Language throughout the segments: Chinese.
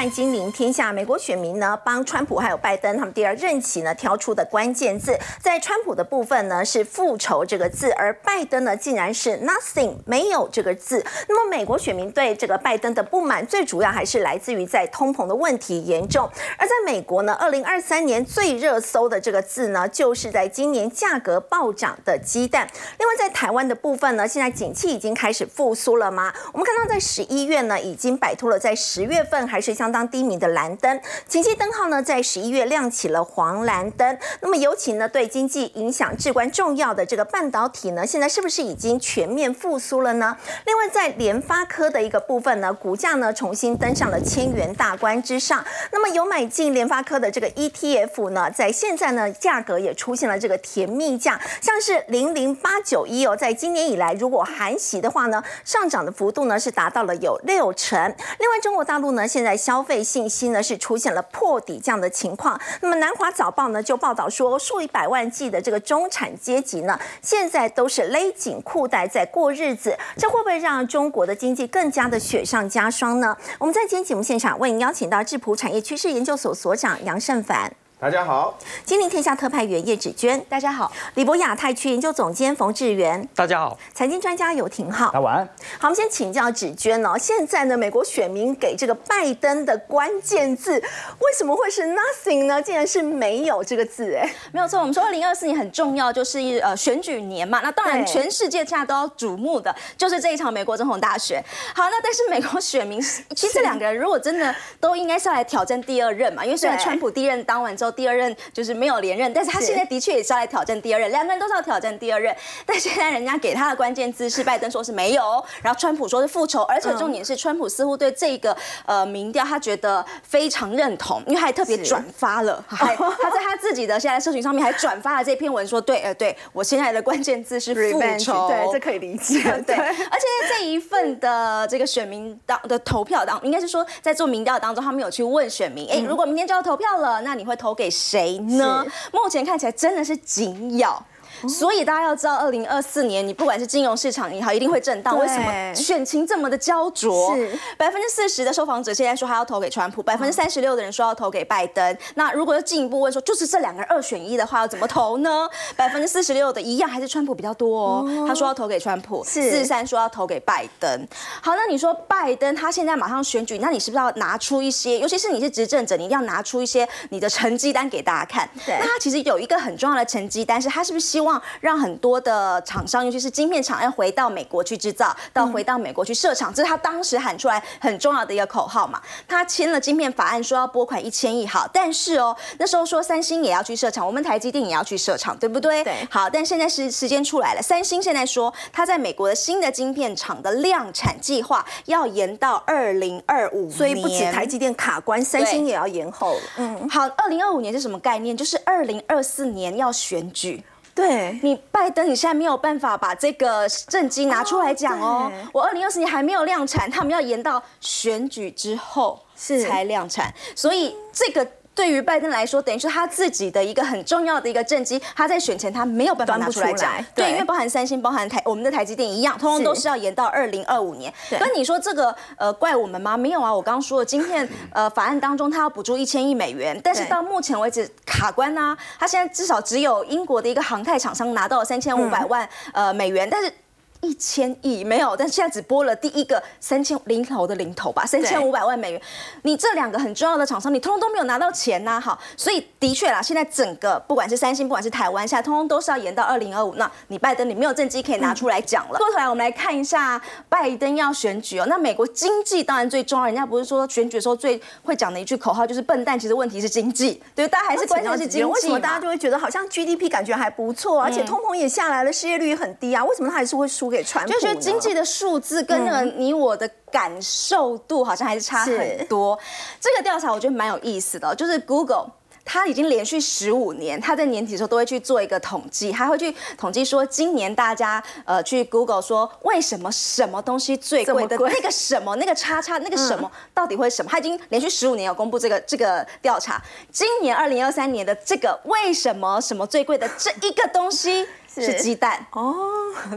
看金陵天下，美国选民呢帮川普还有拜登他们第二任期呢挑出的关键字，在川普的部分呢是复仇这个字，而拜登呢竟然是 nothing 没有这个字。那么美国选民对这个拜登的不满，最主要还是来自于在通膨的问题严重。而在美国呢，二零二三年最热搜的这个字呢，就是在今年价格暴涨的鸡蛋。另外在台湾的部分呢，现在景气已经开始复苏了吗？我们看到在十一月呢，已经摆脱了在十月份还是像当低迷的蓝灯，景气灯号呢在十一月亮起了黄蓝灯。那么尤其呢，对经济影响至关重要的这个半导体呢，现在是不是已经全面复苏了呢？另外在联发科的一个部分呢，股价呢重新登上了千元大关之上。那么有买进联发科的这个 ETF 呢，在现在呢价格也出现了这个甜蜜价，像是零零八九一哦，在今年以来如果含息的话呢，上涨的幅度呢是达到了有六成。另外中国大陆呢，现在消消费信心呢是出现了破底这样的情况。那么南华早报呢就报道说，数以百万计的这个中产阶级呢，现在都是勒紧裤带在过日子，这会不会让中国的经济更加的雪上加霜呢？我们在今天节目现场为您邀请到智普产业趋势研究所所长杨胜凡。大家好，金陵天下特派员叶芷娟，大家好；李博亚太区研究总监冯志源，大家好；财经专家游廷浩，大家晚安。好，我们先请教芷娟哦。现在呢，美国选民给这个拜登的关键字为什么会是 nothing 呢？竟然是没有这个字，哎，没有错。我们说二零二四年很重要，就是呃选举年嘛。那当然，全世界现在都要瞩目的就是这一场美国总统大选。好，那但是美国选民其实这两个人如果真的都应该是要来挑战第二任嘛，因为虽然川普第一任当完之后。第二任就是没有连任，但是他现在的确也是要来挑战第二任，两个人都是要挑战第二任。但现在人家给他的关键字是拜登说是没有，然后川普说是复仇，而且重点是川普似乎对这个呃民调他觉得非常认同，因为他还特别转发了，还他在他自己的现在社群上面还转发了这篇文，说对，呃，对我现在的关键字是复仇，对，这可以理解，对。而且在这一份的这个选民当的投票当，应该是说在做民调当中，他们有去问选民，哎，如果明天就要投票了，那你会投给？谁呢？目前看起来真的是紧咬。所以大家要知道，二零二四年你不管是金融市场也好，一定会震荡。为什么选情这么的焦灼？是百分之四十的受访者现在说他要投给川普，百分之三十六的人说要投给拜登。那如果要进一步问说，就是这两个人二选一的话，要怎么投呢？百分之四十六的一样还是川普比较多哦。他说要投给川普，四十三说要投给拜登。好，那你说拜登他现在马上选举，那你是不是要拿出一些？尤其是你是执政者，你一定要拿出一些你的成绩单给大家看。对，那他其实有一个很重要的成绩单，是他是不是希望？让很多的厂商，尤其是晶片厂，要回到美国去制造，到回到美国去设厂，这是他当时喊出来很重要的一个口号嘛。他签了晶片法案，说要拨款一千亿，好，但是哦，那时候说三星也要去设厂，我们台积电也要去设厂，对不对？对。好，但现在是时间出来了，三星现在说他在美国的新的晶片厂的量产计划要延到二零二五年，所以不止台积电卡关，三星也要延后了。嗯，好，二零二五年是什么概念？就是二零二四年要选举。对你，拜登，你现在没有办法把这个政绩拿出来讲哦。我二零二四年还没有量产，他们要延到选举之后才量产，所以这个。对于拜登来说，等于是他自己的一个很重要的一个政绩，他在选前他没有办法拿出来讲。对，因为包含三星、包含台我们的台积电一样，通通都是要延到二零二五年。跟你说这个呃怪我们吗？没有啊，我刚刚说了，今天呃法案当中他要补助一千亿美元，但是到目前为止卡关啊，他现在至少只有英国的一个航太厂商拿到了三千五百万呃美元，但是。一千亿没有，但现在只播了第一个三千零头的零头吧，三千五百万美元。你这两个很重要的厂商，你通通都没有拿到钱呐，好，所以的确啦，现在整个不管是三星，不管是台湾，现在通通都是要延到二零二五。那你拜登，你没有政绩可以拿出来讲了。过头来，我们来看一下拜登要选举哦。那美国经济当然最重要，人家不是说选举的时候最会讲的一句口号就是笨蛋，其实问题是经济，对，大家还是关键是经济。为什么大家就会觉得好像 GDP 感觉还不错，而且通膨也下来了，失业率也很低啊？为什么他还是会输？就觉得经济的数字跟那个你我的感受度好像还是差很多。这个调查我觉得蛮有意思的，就是 Google 它已经连续十五年，它在年底的时候都会去做一个统计，它会去统计说今年大家呃去 Google 说为什么什么东西最贵的 那个什么那个叉叉那个什么到底会什么？它已经连续十五年有公布这个这个调查。今年二零二三年的这个为什么什么最贵的这一个东西。是鸡蛋哦，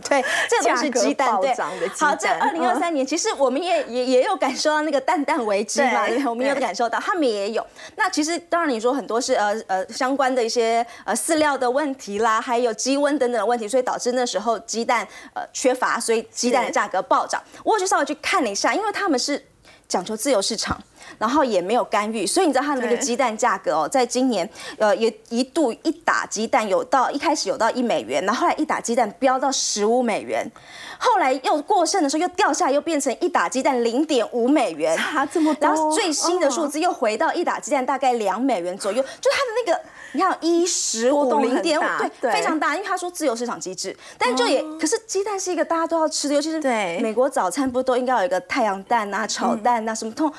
对，这个是鸡蛋，对。好，在二零二三年，其实我们也也也有感受到那个蛋蛋危机嘛，我们有感受到，他们也有。那其实当然你说很多是呃呃相关的一些呃饲料的问题啦，还有鸡瘟等等的问题，所以导致那时候鸡蛋呃缺乏，所以鸡蛋的价格暴涨。我就稍微去看了一下，因为他们是讲求自由市场。然后也没有干预，所以你知道它的那个鸡蛋价格哦，在今年呃也一度一打鸡蛋有到一开始有到一美元，然后后来一打鸡蛋飙到十五美元，后来又过剩的时候又掉下来，又变成一打鸡蛋零点五美元，差这么多。然后最新的数字又回到一打鸡蛋大概两美元左右，就它的那个你看一十五零点五，对，非常大，因为他说自由市场机制，但就也可是鸡蛋是一个大家都要吃的，尤其是美国早餐不都应该有一个太阳蛋啊、炒蛋啊什么通。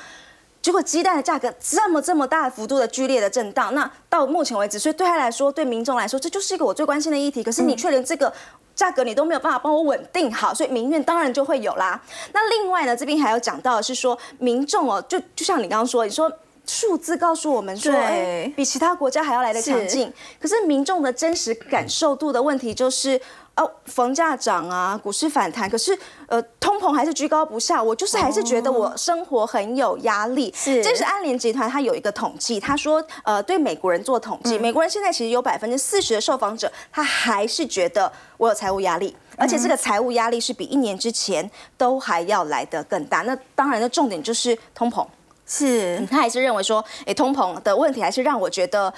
结果鸡蛋的价格这么这么大幅度的剧烈的震荡，那到目前为止，所以对他来说，对民众来说，这就是一个我最关心的议题。可是你却连这个价格你都没有办法帮我稳定好，所以民怨当然就会有啦。那另外呢，这边还有讲到的是说，民众哦，就就像你刚刚说，你说数字告诉我们说，哎，比其他国家还要来的强劲，可是民众的真实感受度的问题就是。哦，房价涨啊，股市反弹，可是呃，通膨还是居高不下。我就是还是觉得我生活很有压力。是，这是安联集团，他有一个统计，他说，呃，对美国人做统计，美国人现在其实有百分之四十的受访者，他还是觉得我有财务压力，而且这个财务压力是比一年之前都还要来得更大。那当然的重点就是通膨，是他还是认为说，哎，通膨的问题还是让我觉得。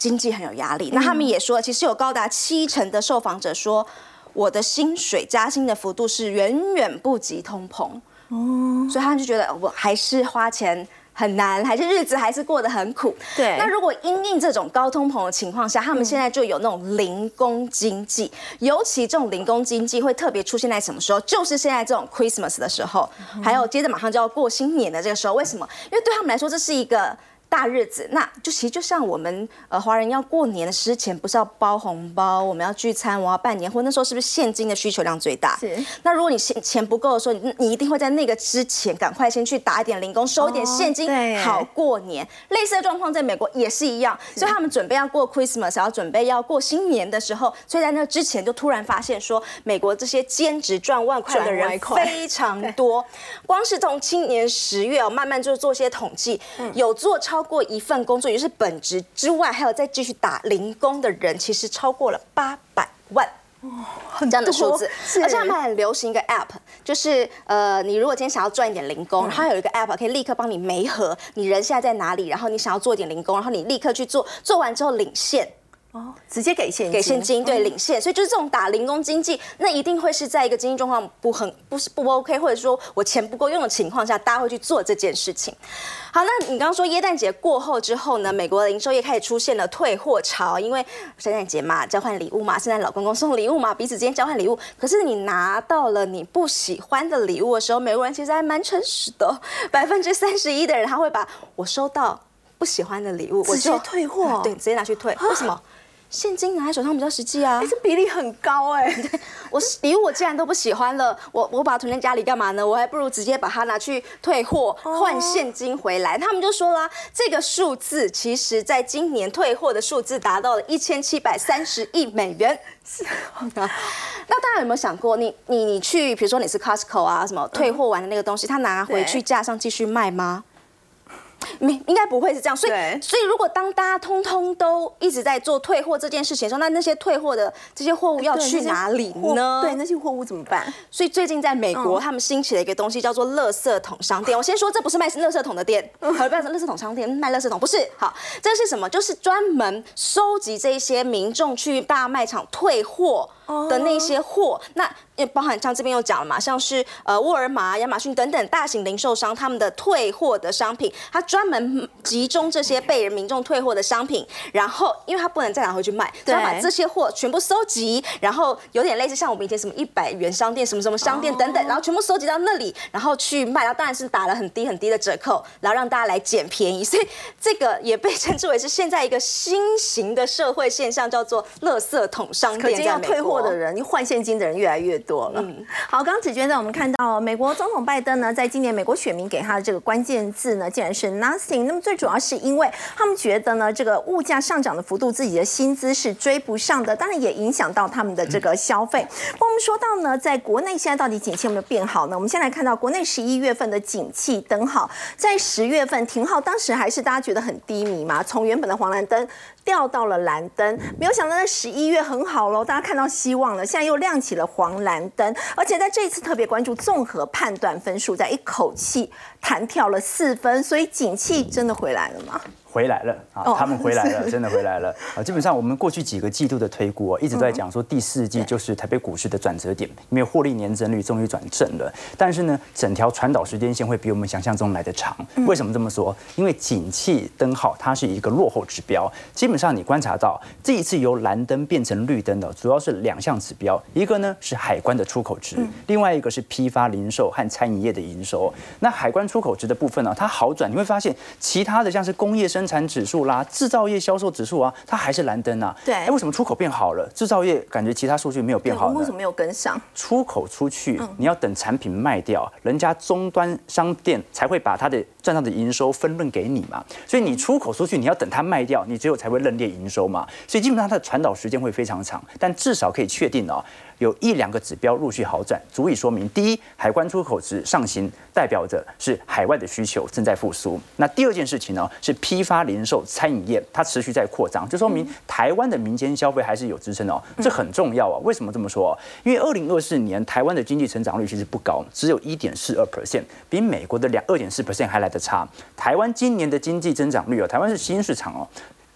经济很有压力，那他们也说，其实有高达七成的受访者说，我的薪水加薪的幅度是远远不及通膨哦，所以他们就觉得我还是花钱很难，还是日子还是过得很苦。对，那如果因应这种高通膨的情况下，他们现在就有那种零工经济，尤其这种零工经济会特别出现在什么时候？就是现在这种 Christmas 的时候，还有接着马上就要过新年的这个时候。为什么？因为对他们来说，这是一个。大日子，那就其实就像我们呃华人要过年的之前，不是要包红包，我们要聚餐，我要办年货，那时候是不是现金的需求量最大？是。那如果你钱钱不够的时候，你你一定会在那个之前赶快先去打一点零工，收一点现金，好过年。类似的状况在美国也是一样，所以他们准备要过 Christmas，要准备要过新年的时候，所以在那之前就突然发现说，美国这些兼职赚万块的人非常多。光是从今年十月哦，慢慢就做些统计，有做超。超过一份工作，也就是本职之外，还有再继续打零工的人，其实超过了八百万，这样的数字。而且他们很流行一个 App，就是呃，你如果今天想要赚一点零工，然后有一个 App 可以立刻帮你媒合，你人现在在哪里，然后你想要做一点零工，然后你立刻去做，做完之后领现。哦，直接给现金，给现金，对，领现，所以就是这种打零工经济，那一定会是在一个经济状况不很不是不 OK，或者说我钱不够用的情况下，大家会去做这件事情。好，那你刚刚说耶诞节过后之后呢，美国的零售业开始出现了退货潮，因为圣诞节嘛，交换礼物嘛，圣诞老公公送礼物嘛，彼此之间交换礼物。可是你拿到了你不喜欢的礼物的时候，美国人其实还蛮诚实的，百分之三十一的人他会把我收到不喜欢的礼物，直接退货，对，直接拿去退，为什么？现金拿在手上比较实际啊，这比例很高哎。我是礼物我既然都不喜欢了，我我把它囤在家里干嘛呢？我还不如直接把它拿去退货换现金回来。他们就说啦，这个数字其实在今年退货的数字达到了一千七百三十亿美元。是 那大家有没有想过，你你你去，比如说你是 Costco 啊，什么退货完的那个东西，他拿回去架上继续卖吗？没，应该不会是这样，所以所以如果当大家通通都一直在做退货这件事情的时候，那那些退货的这些货物要去哪里呢？对，那些货物怎么办？所以最近在美国，他们兴起了一个东西，叫做“垃圾桶商店”。我先说，这不是卖垃圾桶的店，好不要说垃圾桶商店卖垃圾桶，不是。好，这是什么？就是专门收集这些民众去大卖场退货。的那些货，那也包含像这边又讲了嘛，像是呃沃尔玛、亚马逊等等大型零售商，他们的退货的商品，他专门集中这些被人民众退货的商品，然后因为他不能再拿回去卖，他把这些货全部收集，然后有点类似像我们以前什么一百元商店、什么什么商店等等，然后全部收集到那里，然后去卖，然后当然是打了很低很低的折扣，然后让大家来捡便宜，所以这个也被称之为是现在一个新型的社会现象，叫做垃圾桶商店，这样。退。货的人，你换现金的人越来越多了。嗯好，刚刚子娟呢我们看到美国总统拜登呢，在今年美国选民给他的这个关键字呢，竟然是 nothing。那么最主要是因为他们觉得呢，这个物价上涨的幅度，自己的薪资是追不上的，当然也影响到他们的这个消费。那我们说到呢，在国内现在到底景气有没有变好呢？我们先来看到国内十一月份的景气灯号，在十月份停号，当时还是大家觉得很低迷嘛，从原本的黄蓝灯。掉到了蓝灯，没有想到在十一月很好喽，大家看到希望了，现在又亮起了黄蓝灯，而且在这次特别关注综合判断分数，在一口气弹跳了四分，所以景气真的回来了吗？回来了啊！他们回来了，真的回来了啊！基本上我们过去几个季度的推估啊，一直都在讲说第四季就是台北股市的转折点，因为获利年增率终于转正了。但是呢，整条传导时间线会比我们想象中来的长。为什么这么说？因为景气灯号它是一个落后指标，基本上你观察到这一次由蓝灯变成绿灯的，主要是两项指标，一个呢是海关的出口值，另外一个是批发零售和餐饮业的营收。那海关出口值的部分呢，它好转，你会发现其他的像是工业生生产指数啦，制造业销售指数啊，它还是蓝灯啊。对，哎，为什么出口变好了？制造业感觉其他数据没有变好为什么没有跟上？出口出去，你要等产品卖掉，人家终端商店才会把它的赚到的营收分润给你嘛。所以你出口出去，你要等它卖掉，你只有才会认列营收嘛。所以基本上它的传导时间会非常长，但至少可以确定哦。有一两个指标陆续好转，足以说明：第一，海关出口值上行，代表着是海外的需求正在复苏。那第二件事情呢，是批发零售餐饮业它持续在扩张，就说明台湾的民间消费还是有支撑哦，这很重要啊。为什么这么说？因为二零二四年台湾的经济成长率其实不高，只有一点四二 percent，比美国的两二点四 percent 还来得差。台湾今年的经济增长率哦，台湾是新市场哦。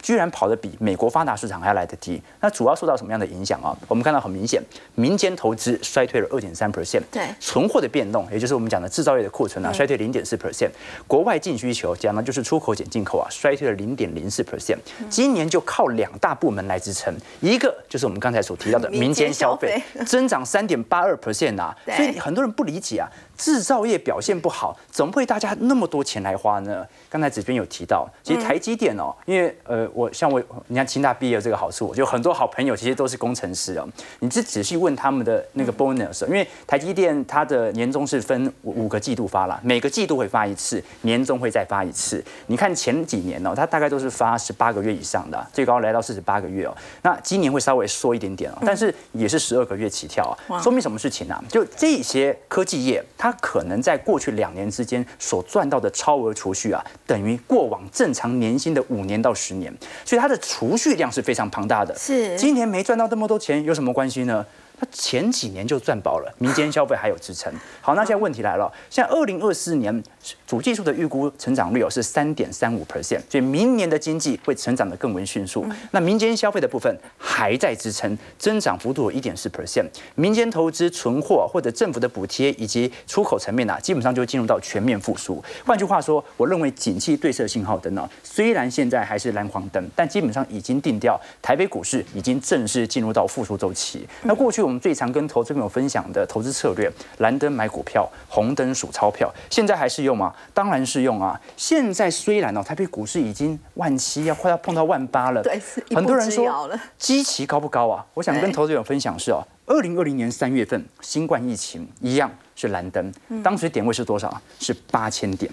居然跑得比美国发达市场还要来得低，那主要受到什么样的影响啊？我们看到很明显，民间投资衰退了二点三 percent，对，存货的变动，也就是我们讲的制造业的库存啊，衰退零点四 percent，国外净需求讲的就是出口减进口啊，衰退了零点零四 percent，今年就靠两大部门来支撑，一个就是我们刚才所提到的民间消费。增长三点八二 percent 啊，所以很多人不理解啊。制造业表现不好，怎么会大家那么多钱来花呢？刚才子君有提到，其实台积电哦，因为呃，我像我，你看清大毕业这个好处，就很多好朋友其实都是工程师哦。你只仔细问他们的那个 bonus，因为台积电它的年终是分五个季度发了，每个季度会发一次，年终会再发一次。你看前几年哦，它大概都是发十八个月以上的，最高来到四十八个月哦。那今年会稍微缩一点点哦，但是也是十二个月起跳啊。说明什么事情啊？就这些科技业。它可能在过去两年之间所赚到的超额储蓄啊，等于过往正常年薪的五年到十年，所以他的储蓄量是非常庞大的。是，今年没赚到这么多钱，有什么关系呢？它前几年就赚饱了，民间消费还有支撑。好，那现在问题来了，现在二零二四年主技术的预估成长率哦是三点三五 percent，所以明年的经济会成长的更为迅速。那民间消费的部分还在支撑，增长幅度有一点四 percent。民间投资、存货或者政府的补贴以及出口层面啊，基本上就进入到全面复苏。换句话说，我认为景气对射信号灯呢，虽然现在还是蓝黄灯，但基本上已经定调，台北股市已经正式进入到复苏周期。那过去。我们最常跟投资朋友分享的投资策略：蓝灯买股票，红灯数钞票。现在还适用吗？当然适用啊！现在虽然哦，台北股市已经万七，要快要碰到万八了。对，很多人说基期高不高啊？我想跟投资友分享是哦，二零二零年三月份新冠疫情一样是蓝灯，当时点位是多少？是八千点。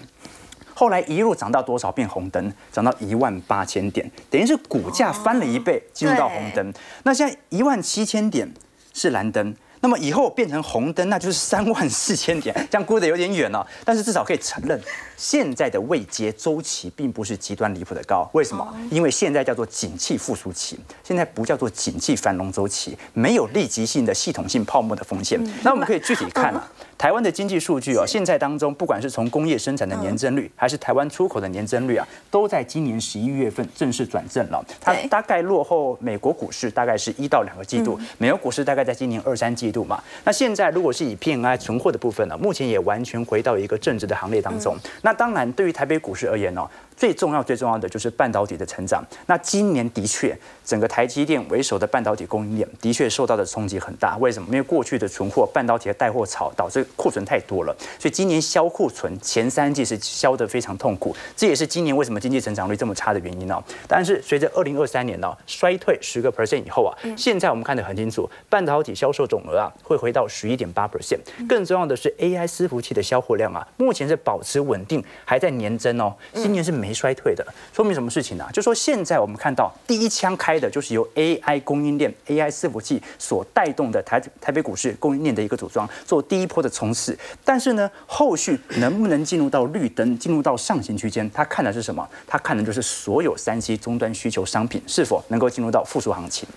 后来一路涨到多少变红灯，涨到一万八千点，等于是股价翻了一倍，进入到红灯。那现在一万七千点是蓝灯。那么以后变成红灯，那就是三万四千点，这样估的有点远了。但是至少可以承认，现在的未接周期并不是极端离谱的高。为什么？因为现在叫做景气复苏期，现在不叫做景气繁荣周期，没有立即性的系统性泡沫的风险。那我们可以具体看啊，台湾的经济数据哦，现在当中不管是从工业生产的年增率，还是台湾出口的年增率啊，都在今年十一月份正式转正了。它大概落后美国股市大概是一到两个季度，美国股市大概在今年二三季。度嘛，那现在如果是以 PNI 存货的部分呢，目前也完全回到一个正值的行列当中。那当然，对于台北股市而言呢，最重要最重要的就是半导体的成长。那今年的确，整个台积电为首的半导体供应链的确受到的冲击很大。为什么？因为过去的存货半导体的带货潮导致库存太多了，所以今年销库存前三季是销得非常痛苦。这也是今年为什么经济成长率这么差的原因哦。但是随着二零二三年呢衰退十个 percent 以后啊，现在我们看得很清楚，半导体销售总额啊会回到十一点八 percent。更重要的是 AI 伺服器的销货量啊，目前是保持稳定，还在年增哦。今年是没衰退的，说明什么事情呢？就说现在我们看到第一枪开的就是由 AI 供应链、AI 伺服器所带动的台台北股市供应链的一个组装，做第一波的冲刺。但是呢，后续能不能进入到绿灯，进入到上行区间？他看的是什么？他看的就是所有三 C 终端需求商品是否能够进入到复苏行情。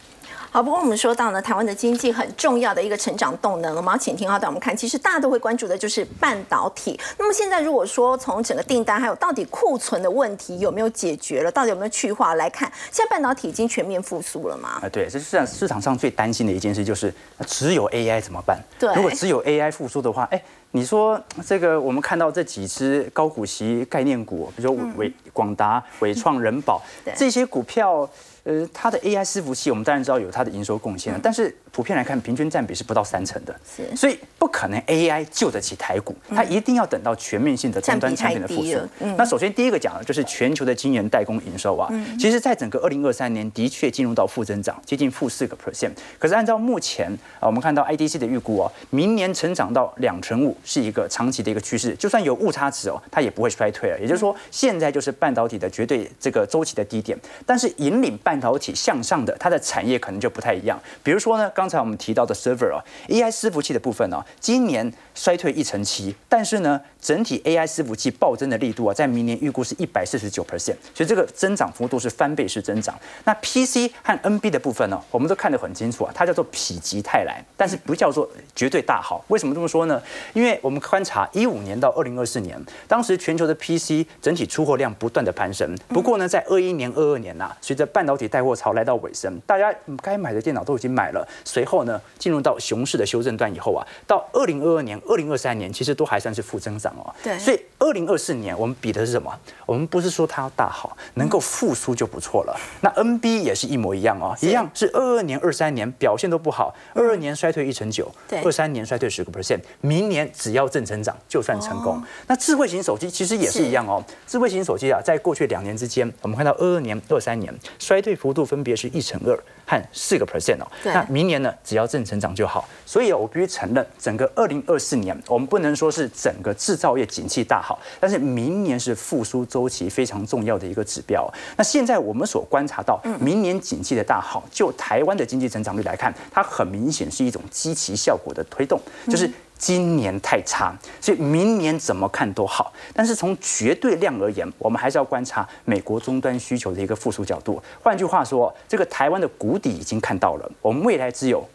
好，不过我们说到呢，台湾的经济很重要的一个成长动能，我们要请听好带，我们看，其实大家都会关注的就是半导体。那么现在如果说从整个订单还有到底库存的问题有没有解决了，到底有没有去化来看，现在半导体已经全面复苏了吗？啊，对，这是市场上最担心的一件事，就是只有 AI 怎么办？对，如果只有 AI 复苏的话，哎，你说这个我们看到这几只高股息概念股，比如说伟广达、伟创、人保这些股票。呃，它的 AI 伺服器，我们当然知道有它的营收贡献了，但是普遍来看，平均占比是不到三成的，是，所以不可能 AI 救得起台股，它一定要等到全面性的终端产品的复苏。那首先第一个讲的就是全球的晶圆代工营收啊，其实在整个二零二三年的确进入到负增长，接近负四个 percent。可是按照目前啊，我们看到 IDC 的预估哦，明年成长到两成五是一个长期的一个趋势，就算有误差值哦，它也不会衰退了。也就是说，现在就是半导体的绝对这个周期的低点，但是引领半半导体向上的，它的产业可能就不太一样。比如说呢，刚才我们提到的 server 啊，AI 伺服器的部分呢，今年衰退一成七，但是呢，整体 AI 伺服器暴增的力度啊，在明年预估是一百四十九 percent，所以这个增长幅度是翻倍式增长。那 PC 和 NB 的部分呢，我们都看得很清楚啊，它叫做否极泰来，但是不叫做绝对大好。为什么这么说呢？因为我们观察一五年到二零二四年，当时全球的 PC 整体出货量不断的攀升，不过呢，在二一年、二二年呐，随着半导体带货潮来到尾声，大家该买的电脑都已经买了，随后呢，进入到熊市的修正段以后啊，到二零二二年、二零二三年，其实都还算是负增长哦。对，所以二零二四年我们比的是什么？我们不是说它要大好，能够复苏就不错了。那 NB 也是一模一样哦，一样是二二年、二三年表现都不好，二二年衰退一成九，对，二三年衰退十个 percent，明年只要正成长就算成功。那智慧型手机其实也是一样哦，智慧型手机啊，在过去两年之间，我们看到二二年、二三年衰退幅度分别是一成二和四个 percent 哦。那明年呢，只要正成长就好。所以我必须承认，整个二零二四年，我们不能说是整个制造业景气大好，但是明年是复苏周期非常重要的一个指标。那现在我们所观察到，明年景气的大好，就台湾的经济成长率来看，它很明显是一种积极效果的推动，就是今年太差，所以明年怎么看都好。但是从绝对量而言，我们还是要观察美国终端需求的一个复苏角度。换句话说，这个台湾的谷底已经看到了，我们未来只有。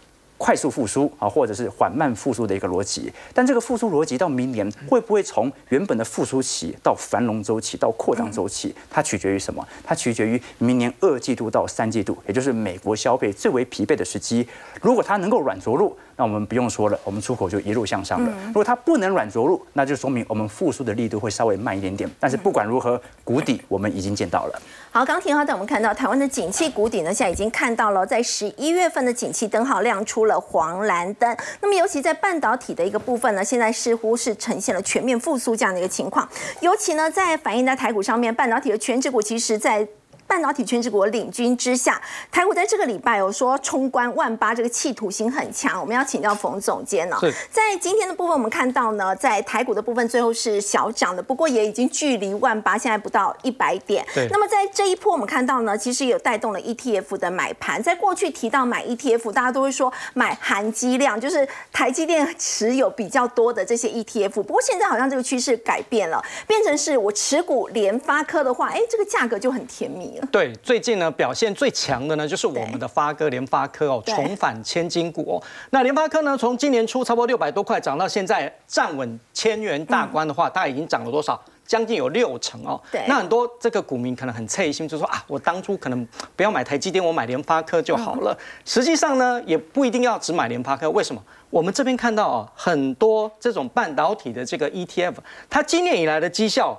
快速复苏啊，或者是缓慢复苏的一个逻辑，但这个复苏逻辑到明年会不会从原本的复苏期到繁荣周期到扩张周期？它取决于什么？它取决于明年二季度到三季度，也就是美国消费最为疲惫的时机。如果它能够软着陆，那我们不用说了，我们出口就一路向上了。如果它不能软着陆，那就说明我们复苏的力度会稍微慢一点点。但是不管如何，谷底我们已经见到了。好，刚提到的，我们看到台湾的景气谷底呢，现在已经看到了，在十一月份的景气灯号亮出了黄蓝灯。那么，尤其在半导体的一个部分呢，现在似乎是呈现了全面复苏这样的一个情况。尤其呢，在反映在台股上面，半导体的全指股其实，在半导体全职国领军之下，台股在这个礼拜有说冲关万八，这个企图心很强。我们要请教冯总监呢，在今天的部分，我们看到呢，在台股的部分最后是小涨的，不过也已经距离万八现在不到一百点。对。那么在这一波，我们看到呢，其实有带动了 ETF 的买盘。在过去提到买 ETF，大家都会说买含积量，就是台积电持有比较多的这些 ETF。不过现在好像这个趋势改变了，变成是我持股联发科的话，哎，这个价格就很甜蜜。对，最近呢表现最强的呢就是我们的发哥联发科哦，重返千金股哦。那联发科呢，从今年初差不多六百多块涨到现在站稳千元大关的话，它已经涨了多少？将近有六成哦。对。那很多这个股民可能很脆心，就说啊，我当初可能不要买台积电，我买联发科就好了。实际上呢，也不一定要只买联发科。为什么？我们这边看到哦，很多这种半导体的这个 ETF，它今年以来的绩效。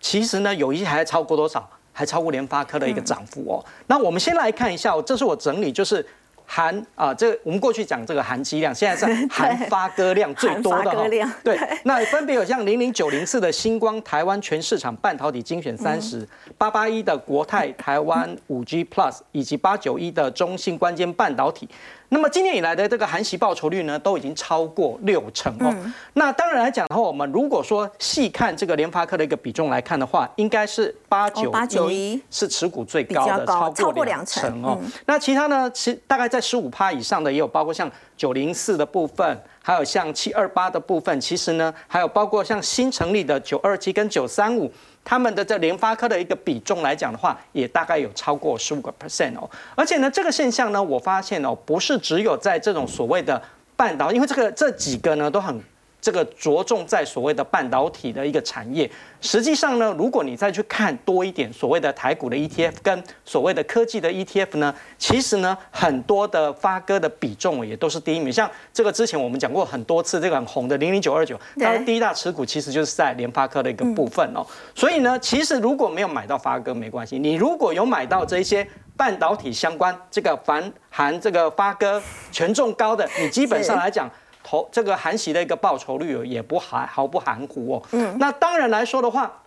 其实呢，有一些还超过多少？还超过联发科的一个涨幅哦。那我们先来看一下，这是我整理，就是含啊，这我们过去讲这个含积量，现在是 含发歌量最多的哈。对，那分别有像零零九零四的星光台湾全市场半导体精选三十，八八一的国泰 台湾五 G Plus，以及八九一的中信关键半导体。那么今年以来的这个含息报酬率呢，都已经超过六成哦。那当然来讲的话，我们如果说细看这个联发科的一个比重来看的话，应该是八九八九一是持股最高的，超过两成哦。那其他呢，其大概在十五趴以上的也有，包括像九零四的部分，还有像七二八的部分，其实呢，还有包括像新成立的九二七跟九三五。他们的这联发科的一个比重来讲的话，也大概有超过十五个 percent 哦。而且呢，这个现象呢，我发现哦，不是只有在这种所谓的半导，因为这个这几个呢都很。这个着重在所谓的半导体的一个产业，实际上呢，如果你再去看多一点所谓的台股的 ETF 跟所谓的科技的 ETF 呢，其实呢，很多的发哥的比重也都是第一名。像这个之前我们讲过很多次，这个很红的零零九二九，它的第一大持股其实就是在联发科的一个部分哦。所以呢，其实如果没有买到发哥没关系，你如果有买到这些半导体相关这个凡含这个发哥权重高的，你基本上来讲。投这个韩系的一个报酬率也不含毫不含糊哦。嗯，那当然来说的话，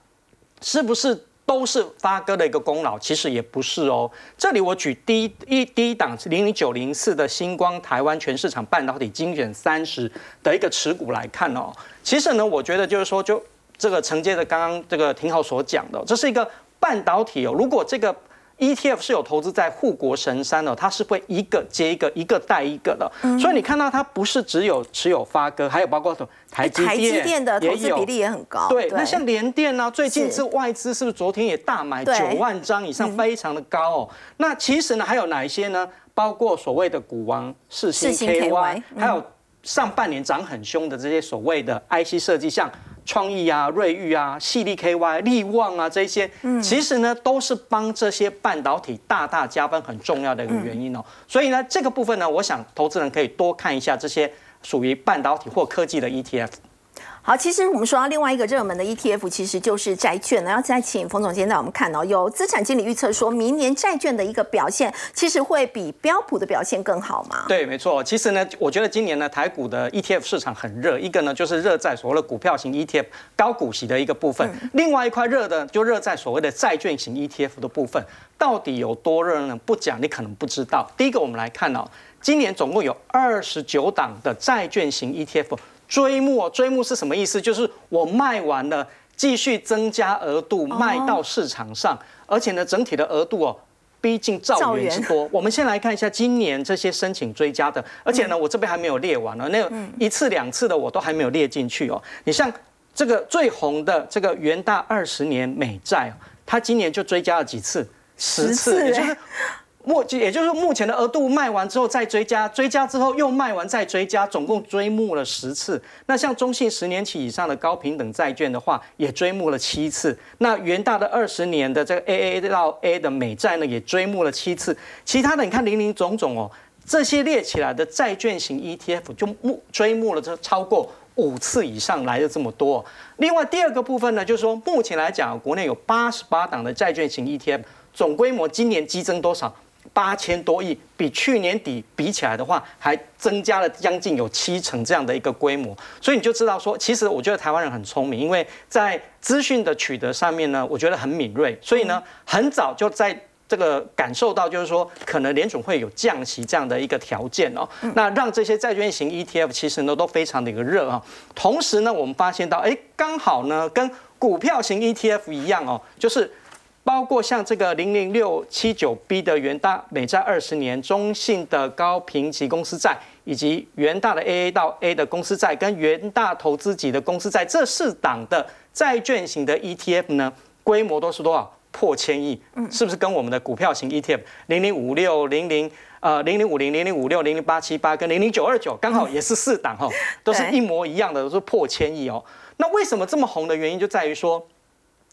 是不是都是发哥的一个功劳？其实也不是哦。这里我举第一一第一档零零九零四的星光台湾全市场半导体精选三十的一个持股来看哦。其实呢，我觉得就是说，就这个承接着刚刚这个廷浩所讲的，这是一个半导体哦。如果这个 ETF 是有投资在护国神山的，它是会一个接一个，一个带一个的，所以你看到它不是只有持有发哥，还有包括什么台积电的投资比例也很高。对，那像联电呢，最近是外资是不是昨天也大买九万张以上，非常的高哦。那其实呢，还有哪一些呢？包括所谓的股王世星 KY，还有上半年涨很凶的这些所谓的 IC 设计，像。创意啊，瑞昱啊，细粒 KY、力旺啊，这些，其实呢都是帮这些半导体大大加分很重要的一个原因哦。所以呢，这个部分呢，我想投资人可以多看一下这些属于半导体或科技的 ETF。好，其实我们说到另外一个热门的 ETF，其实就是债券。然后再请冯总监带我们看哦，有资产经理预测说明年债券的一个表现，其实会比标普的表现更好吗？对，没错。其实呢，我觉得今年呢，台股的 ETF 市场很热。一个呢，就是热在所谓的股票型 ETF 高股息的一个部分；另外一块热的，就热在所谓的债券型 ETF 的部分。到底有多热呢？不讲你可能不知道。第一个，我们来看哦，今年总共有二十九档的债券型 ETF。追募，追募是什么意思？就是我卖完了，继续增加额度卖到市场上，而且呢，整体的额度哦，逼近兆元之多。我们先来看一下今年这些申请追加的，而且呢，我这边还没有列完呢，那一次两次的我都还没有列进去哦。你像这个最红的这个元大二十年美债，它今年就追加了几次？十次，也就是目，也就是目前的额度卖完之后再追加，追加之后又卖完再追加，总共追募了十次。那像中信十年期以上的高平等债券的话，也追募了七次。那元大的二十年的这个 AA 到 A 的美债呢，也追募了七次。其他的你看零零总总哦，这些列起来的债券型 ETF 就募追募了这超过五次以上来的这么多。另外第二个部分呢，就是说目前来讲，国内有八十八档的债券型 ETF，总规模今年激增多少？八千多亿，比去年底比起来的话，还增加了将近有七成这样的一个规模，所以你就知道说，其实我觉得台湾人很聪明，因为在资讯的取得上面呢，我觉得很敏锐，所以呢，很早就在这个感受到，就是说可能联总会有降息这样的一个条件哦，那让这些债券型 ETF 其实呢都非常的一个热啊，同时呢，我们发现到，哎，刚好呢跟股票型 ETF 一样哦，就是。包括像这个零零六七九 B 的元大美债二十年，中信的高评级公司债，以及元大的 AA 到 A 的公司债，跟元大投资级的公司债，这四档的债券型的 ETF 呢，规模都是多少？破千亿，是不是跟我们的股票型 ETF 零零五六零零呃零零五零零零五六零零八七八跟零零九二九刚好也是四档哈，都是 一模一样的，都是破千亿哦。那为什么这么红的原因就在于说。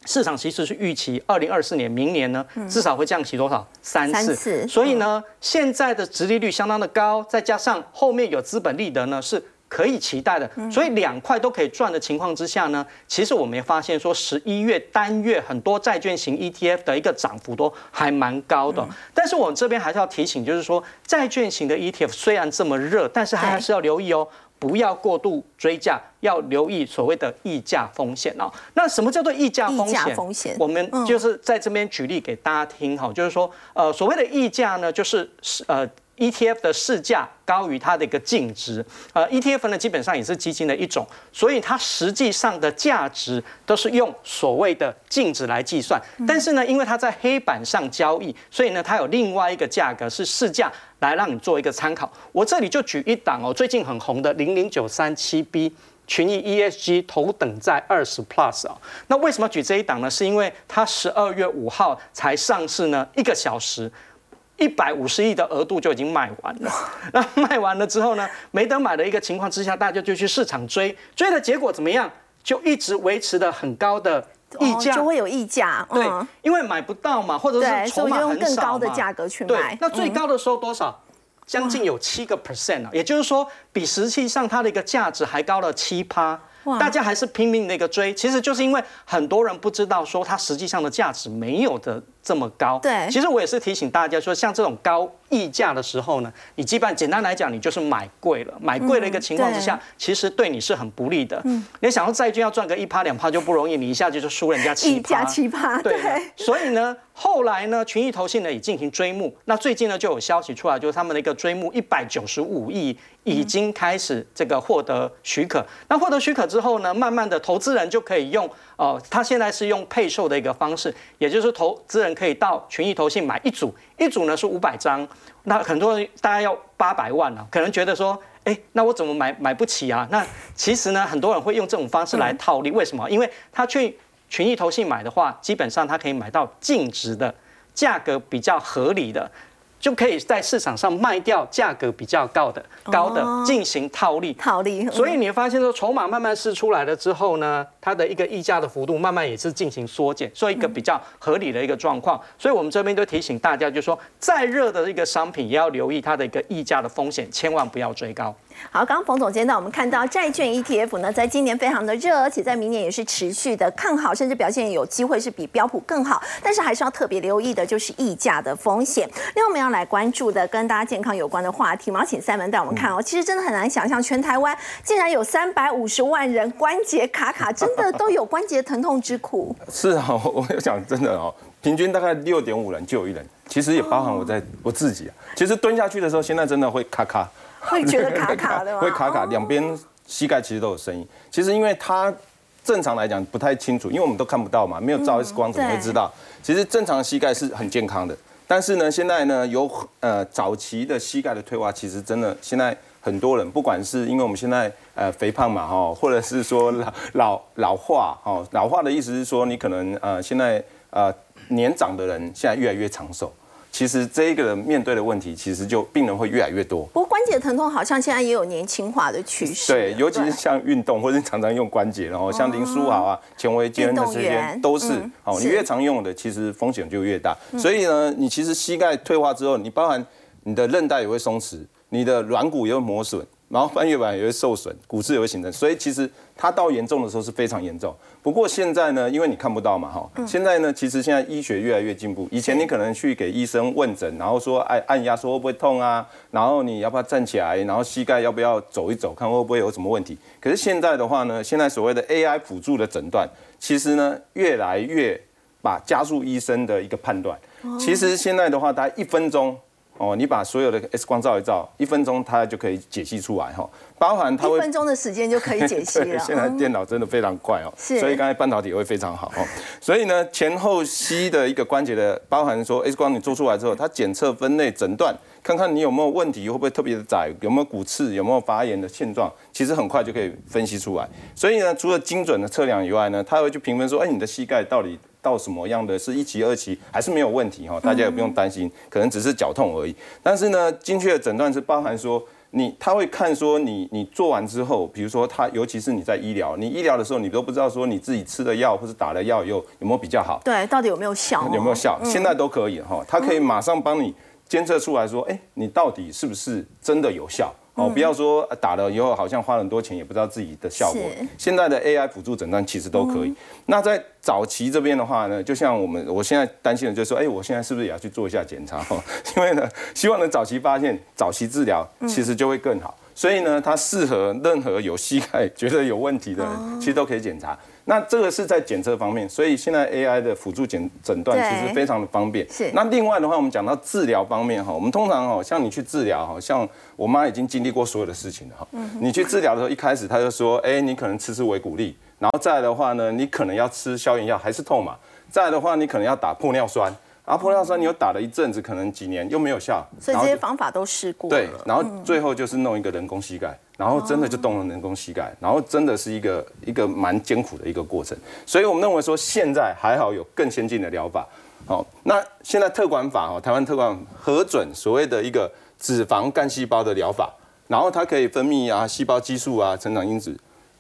市场其实是预期二零二四年明年呢，至少会降息多少？三次，所以呢，现在的殖利率相当的高，再加上后面有资本利得呢，是可以期待的。所以两块都可以赚的情况之下呢，其实我们也发现说，十一月单月很多债券型 ETF 的一个涨幅都还蛮高的。但是我们这边还是要提醒，就是说债券型的 ETF 虽然这么热，但是还是要留意哦。不要过度追价，要留意所谓的溢价风险哦。那什么叫做溢价风险？风险，我们就是在这边举例给大家听哈，就是说，呃，所谓的溢价呢，就是是呃。ETF 的市价高于它的一个净值，呃，ETF 呢基本上也是基金的一种，所以它实际上的价值都是用所谓的净值来计算。但是呢，因为它在黑板上交易，所以呢，它有另外一个价格是市价来让你做一个参考。我这里就举一档哦，最近很红的零零九三七 B 群益 ESG 头等在二十 Plus 啊。那为什么举这一档呢？是因为它十二月五号才上市呢，一个小时。一百五十亿的额度就已经卖完了，那卖完了之后呢，没得买的一个情况之下，大家就去市场追，追的结果怎么样？就一直维持的很高的溢价，就会有溢价。对，因为买不到嘛，或者是筹码很少用更高的价格去买。那最高的时候多少？将近有七个 percent 啊，也就是说，比实际上它的一个价值还高了七趴。大家还是拼命的一个追，其实就是因为很多人不知道说它实际上的价值没有的这么高。对，其实我也是提醒大家说，像这种高。溢价的时候呢，你基本简单来讲，你就是买贵了，买贵的一个情况之下，其实对你是很不利的。嗯，你想要债券要赚个一趴两趴就不容易，你一下就就输人家七趴。七趴，对。所以呢，后来呢，群益投信呢也进行追募，那最近呢就有消息出来，就是他们的一个追募一百九十五亿已经开始这个获得许可。那获得许可之后呢，慢慢的投资人就可以用。哦，他现在是用配售的一个方式，也就是投资人可以到群益投信买一组，一组呢是五百张，那很多人大概要八百万啊，可能觉得说，哎，那我怎么买买不起啊？那其实呢，很多人会用这种方式来套利，为什么？因为他去群益投信买的话，基本上他可以买到净值的价格比较合理的。就可以在市场上卖掉价格比较高的高的进行套利，套利。所以你会发现说，筹码慢慢释出来了之后呢，它的一个溢价的幅度慢慢也是进行缩减，所以一个比较合理的一个状况。所以我们这边都提醒大家，就是说再热的一个商品也要留意它的一个溢价的风险，千万不要追高。好，刚刚冯总监呢，我们看到债券 ETF 呢，在今年非常的热，而且在明年也是持续的看好，甚至表现有机会是比标普更好。但是还是要特别留意的，就是溢价的风险。另外我们要来关注的跟大家健康有关的话题，我们要请三门带我们看哦。其实真的很难想象，全台湾竟然有三百五十万人关节卡卡，真的都有关节疼痛之苦。是啊，我想真的哦，平均大概六点五人就有一人，其实也包含我在我自己啊。其实蹲下去的时候，现在真的会咔咔。会觉得卡卡的吗？会卡卡，两边膝盖其实都有声音。其实因为它正常来讲不太清楚，因为我们都看不到嘛，没有照 X 光怎么会知道？其实正常的膝盖是很健康的。但是呢，现在呢有呃早期的膝盖的退化，其实真的现在很多人，不管是因为我们现在呃肥胖嘛哈，或者是说老老老化哈，老化的意思是说你可能呃现在呃年长的人现在越来越长寿。其实这一个人面对的问题，其实就病人会越来越多。不过关节疼痛好像现在也有年轻化的趋势。对，尤其是像运动或者常常用关节，然后像林书豪啊、钱维坚的这些都是。哦，你越常用的，其实风险就越大。所以呢，你其实膝盖退化之后，你包含你的韧带也会松弛，你的软骨也会磨损。然后半月板也会受损，骨质也会形成，所以其实它到严重的时候是非常严重。不过现在呢，因为你看不到嘛，哈，现在呢，其实现在医学越来越进步。以前你可能去给医生问诊，然后说按按压说会不会痛啊，然后你要不要站起来，然后膝盖要不要走一走，看会不会有什么问题。可是现在的话呢，现在所谓的 AI 辅助的诊断，其实呢越来越把加速医生的一个判断。其实现在的话，大概一分钟。哦，你把所有的 X 光照一照，一分钟它就可以解析出来哈，包含它一分钟的时间就可以解 析了。现在电脑真的非常快哦，所以刚才半导体会非常好哦。所以呢，前后膝的一个关节的，包含说 X 光你做出来之后，它检测、分类、诊断，看看你有没有问题，会不会特别的窄，有没有骨刺，有没有发炎的现状，其实很快就可以分析出来。所以呢，除了精准的测量以外呢，它会去评分说，哎，你的膝盖到底。到什么样的是一期、二期还是没有问题哈？大家也不用担心，可能只是脚痛而已。但是呢，精确的诊断是包含说，你他会看说你你做完之后，比如说他，尤其是你在医疗，你医疗的时候，你都不知道说你自己吃的药或者打的药有有没有比较好？对，到底有没有效？有没有效？现在都可以哈，他可以马上帮你监测出来说，哎，你到底是不是真的有效？哦，不要说打了以后好像花很多钱，也不知道自己的效果。现在的 AI 辅助诊断其实都可以。那在早期这边的话呢，就像我们我现在担心的就是说，哎，我现在是不是也要去做一下检查？因为呢，希望能早期发现、早期治疗，其实就会更好。所以呢，它适合任何有膝盖觉得有问题的人，其实都可以检查。那这个是在检测方面，所以现在 AI 的辅助检诊断其实非常的方便。是。那另外的话，我们讲到治疗方面哈，我们通常哈，像你去治疗哈，像我妈已经经历过所有的事情了哈。嗯。你去治疗的时候，一开始她就说，哎，你可能吃吃维骨力，然后再来的话呢，你可能要吃消炎药，还是痛嘛。再来的话，你可能要打玻尿酸。然后玻尿酸你又打了一阵子，可能几年又没有效，所以这些方法都试过对，然后最后就是弄一个人工膝盖，然后真的就动了人工膝盖，然后真的是一个一个蛮艰苦的一个过程。所以我们认为说现在还好有更先进的疗法。好，那现在特管法哦，台湾特管核准所谓的一个脂肪干细胞的疗法，然后它可以分泌啊细胞激素啊成长因子。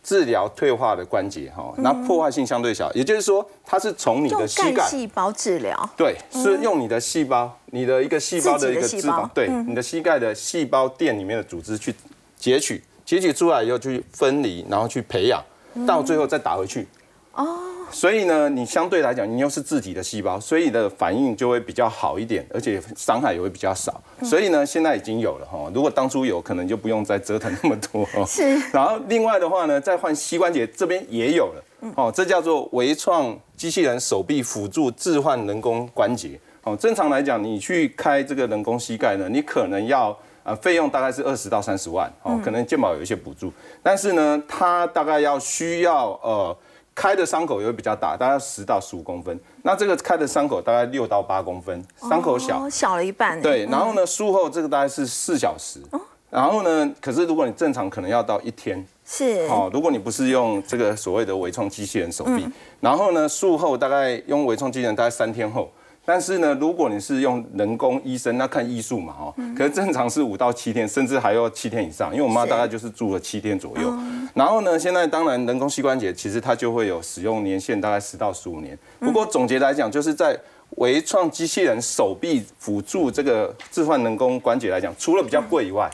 治疗退化的关节哈，那破坏性相对小，也就是说，它是从你的膝盖细胞治疗，对，是用你的细胞，你的一个细胞的一个脂肪，对，你的膝盖的细胞垫里面的组织去截取，截取出来以后去分离，然后去培养，到最后再打回去。哦。所以呢，你相对来讲，你又是自己的细胞，所以的反应就会比较好一点，而且伤害也会比较少。所以呢，现在已经有了哈。如果当初有可能就不用再折腾那么多。是。然后另外的话呢，再换膝关节这边也有了。哦，这叫做微创机器人手臂辅助置换人工关节。哦，正常来讲，你去开这个人工膝盖呢，你可能要啊费用大概是二十到三十万。哦，可能健保有一些补助，但是呢，它大概要需要呃。开的伤口也会比较大，大概十到十五公分。那这个开的伤口大概六到八公分，伤口小，小了一半。对，然后呢，术后这个大概是四小时。然后呢，可是如果你正常，可能要到一天。是。哦，如果你不是用这个所谓的微创机器人手臂，然后呢，术后大概用微创机器人大概三天后。但是呢，如果你是用人工医生，那看医术嘛，哈，可是正常是五到七天，甚至还要七天以上。因为我妈大概就是住了七天左右。然后呢，现在当然人工膝关节其实它就会有使用年限，大概十到十五年。不过总结来讲，就是在微创机器人手臂辅助这个置换人工关节来讲，除了比较贵以外，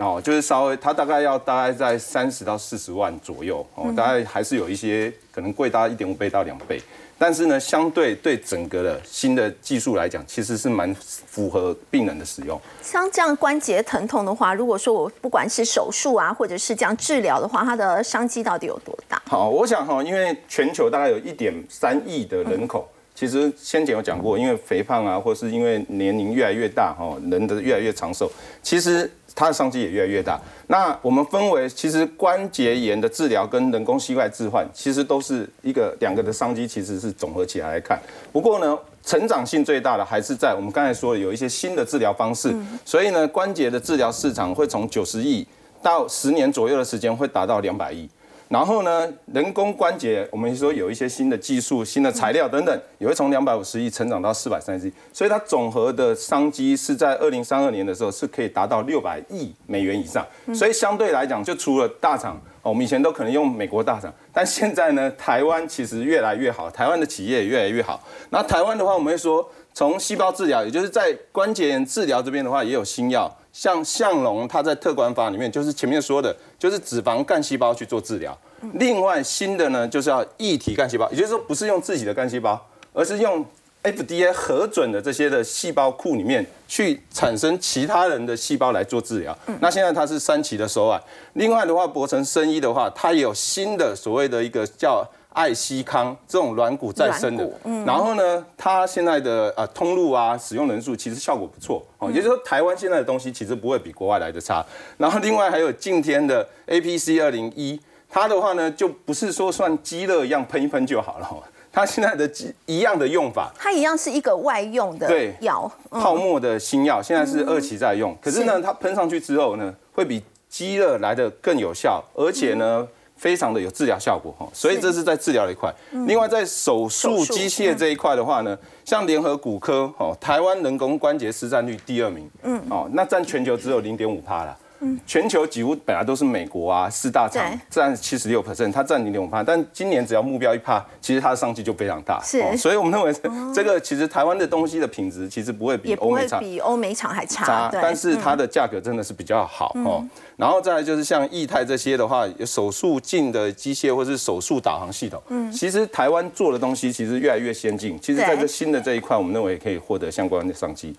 哦，就是稍微它大概要大概在三十到四十万左右，哦，大概还是有一些可能贵大概一点五倍到两倍。但是呢，相对对整个的新的技术来讲，其实是蛮符合病人的使用。像这样关节疼痛的话，如果说我不管是手术啊，或者是这样治疗的话，它的商机到底有多大？好，我想哈，因为全球大概有一点三亿的人口，其实先前有讲过，因为肥胖啊，或是因为年龄越来越大，哈，人的越来越长寿，其实。它的商机也越来越大。那我们分为，其实关节炎的治疗跟人工膝盖置换，其实都是一个两个的商机，其实是总合起来来看。不过呢，成长性最大的还是在我们刚才说的有一些新的治疗方式。所以呢，关节的治疗市场会从九十亿到十年左右的时间会达到两百亿。然后呢，人工关节，我们说有一些新的技术、新的材料等等，也会从两百五十亿成长到四百三十亿，所以它总和的商机是在二零三二年的时候是可以达到六百亿美元以上。所以相对来讲，就除了大厂，我们以前都可能用美国大厂，但现在呢，台湾其实越来越好，台湾的企业也越来越好。那台湾的话，我们会说，从细胞治疗，也就是在关节炎治疗这边的话，也有新药。像向龙，他在特管法里面就是前面说的，就是脂肪干细胞去做治疗。另外新的呢，就是要异体干细胞，也就是说不是用自己的干细胞，而是用 FDA 核准的这些的细胞库里面去产生其他人的细胞来做治疗。那现在它是三期的手腕。另外的话，博成生医的话，它也有新的所谓的一个叫。爱希康这种软骨再生的，然后呢，它现在的呃通路啊，使用人数其实效果不错哦，也就是说台湾现在的东西其实不会比国外来的差。然后另外还有今天的 APC 二零一，它的话呢就不是说算鸡乐一样喷一喷就好了，它现在的一样的用法，它一样是一个外用的药，泡沫的新药，现在是二期在用，可是呢，它喷上去之后呢，会比鸡乐来的更有效，而且呢。非常的有治疗效果哈，所以这是在治疗的一块。另外在手术机械这一块的话呢，像联合骨科哦，台湾人工关节失战率第二名，嗯，哦，那占全球只有零点五帕啦。全球几乎本来都是美国啊四大厂占七十六 percent，它占零点五帕，但今年只要目标一帕，其实它的商机就非常大。是，所以我们认为这个其实台湾的东西的品质其实不会比欧美厂比欧美厂还差，但是它的价格真的是比较好哦。然后再来就是像易泰这些的话，手术镜的机械或是手术导航系统，嗯，其实台湾做的东西其实越来越先进。其实在这新的这一块，我们认为可以获得相关的商机。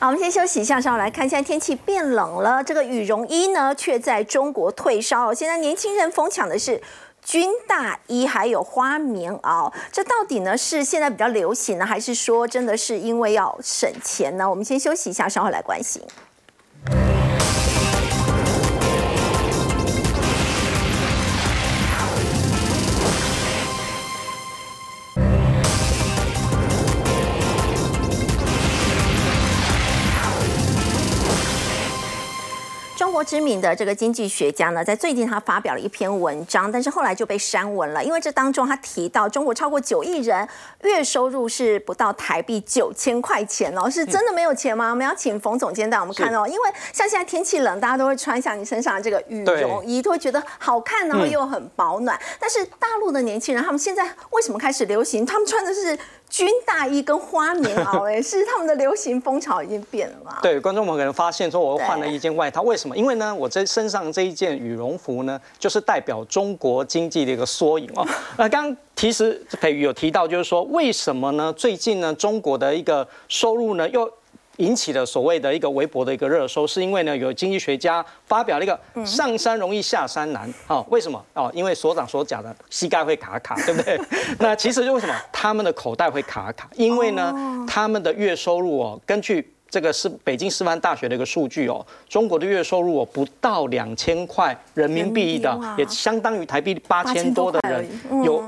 好，我们先休息一下，稍后来看。现在天气变冷了，这个羽绒衣呢却在中国退烧。现在年轻人疯抢的是军大衣，还有花棉袄。这到底呢是现在比较流行呢，还是说真的是因为要省钱呢？我们先休息一下，稍后来关心。国知名的这个经济学家呢，在最近他发表了一篇文章，但是后来就被删文了，因为这当中他提到中国超过九亿人月收入是不到台币九千块钱哦，是真的没有钱吗？我们要请冯总监带我们看哦，因为像现在天气冷，大家都会穿像你身上的这个羽绒衣，都会觉得好看，然后又很保暖。但是大陆的年轻人，他们现在为什么开始流行？他们穿的是。军大衣跟花棉袄，哎，是他们的流行风潮已经变了吗？对，观众们可能发现说，我换了一件外套，为什么？因为呢，我这身上这一件羽绒服呢，就是代表中国经济的一个缩影哦。那刚其实培宇有提到，就是说为什么呢？最近呢，中国的一个收入呢又。引起了所谓的一个微博的一个热搜，是因为呢有经济学家发表了一个上山容易下山难啊？为什么哦？因为所长所讲的膝盖会卡卡，对不对？那其实就为什么他们的口袋会卡卡？因为呢他们的月收入哦，根据这个是北京师范大学的一个数据哦，中国的月收入哦不到两千块人民币的，也相当于台币八千多的人有。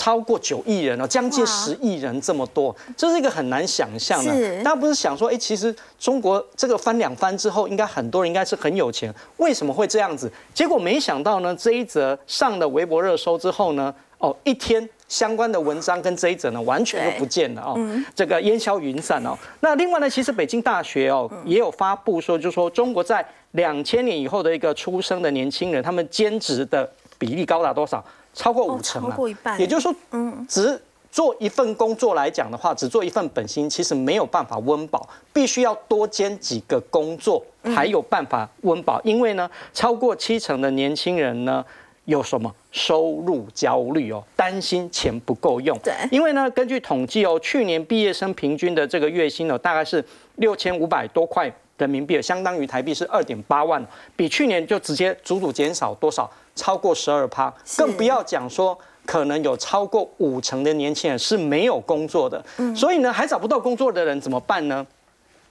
超过九亿人哦，将近十亿人这么多，这是一个很难想象的。大家不是想说，哎，其实中国这个翻两番之后，应该很多人应该是很有钱，为什么会这样子？结果没想到呢，这一则上了微博热搜之后呢，哦，一天相关的文章跟这一则呢，完全都不见了哦，这个烟消云散哦。那另外呢，其实北京大学哦也有发布说，就说中国在两千年以后的一个出生的年轻人，他们兼职的比例高达多少？超过五成了，也就是说，嗯，只做一份工作来讲的话，只做一份本薪，其实没有办法温饱，必须要多兼几个工作，才有办法温饱。因为呢，超过七成的年轻人呢，有什么收入焦虑哦，担心钱不够用。对，因为呢，根据统计哦，去年毕业生平均的这个月薪呢，大概是六千五百多块人民币，相当于台币是二点八万，比去年就直接足足减少多少？超过十二趴，更不要讲说可能有超过五成的年轻人是没有工作的，所以呢，还找不到工作的人怎么办呢？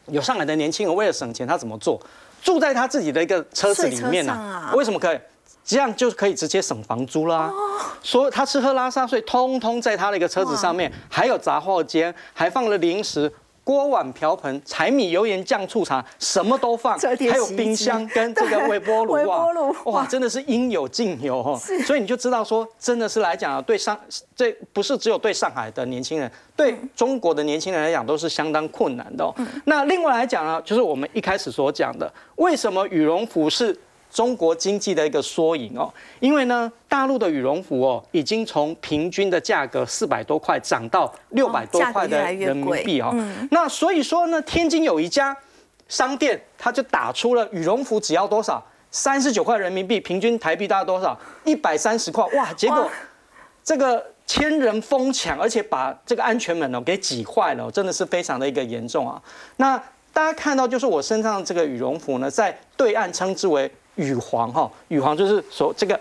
有上海的年轻人为了省钱，他怎么做？住在他自己的一个车子里面呢？为什么可以？这样就可以直接省房租啦。所以他吃喝拉撒睡，通通在他的一个车子上面，还有杂货间，还放了零食。锅碗瓢盆、柴米油盐酱醋茶，什么都放，还有冰箱跟这个微波炉 哇，哇，真的是应有尽有哦。所以你就知道说，真的是来讲，对上这不是只有对上海的年轻人，对中国的年轻人来讲都是相当困难的哦。那另外来讲呢，就是我们一开始所讲的，为什么羽绒服是？中国经济的一个缩影哦，因为呢，大陆的羽绒服哦，已经从平均的价格四百多块涨到六百多块的人民币哦。那所以说呢，天津有一家商店，他就打出了羽绒服只要多少，三十九块人民币，平均台币大概多少，一百三十块哇！结果这个千人疯抢，而且把这个安全门哦给挤坏了，真的是非常的一个严重啊。那大家看到就是我身上这个羽绒服呢，在对岸称之为。羽皇哈，羽皇就是说这个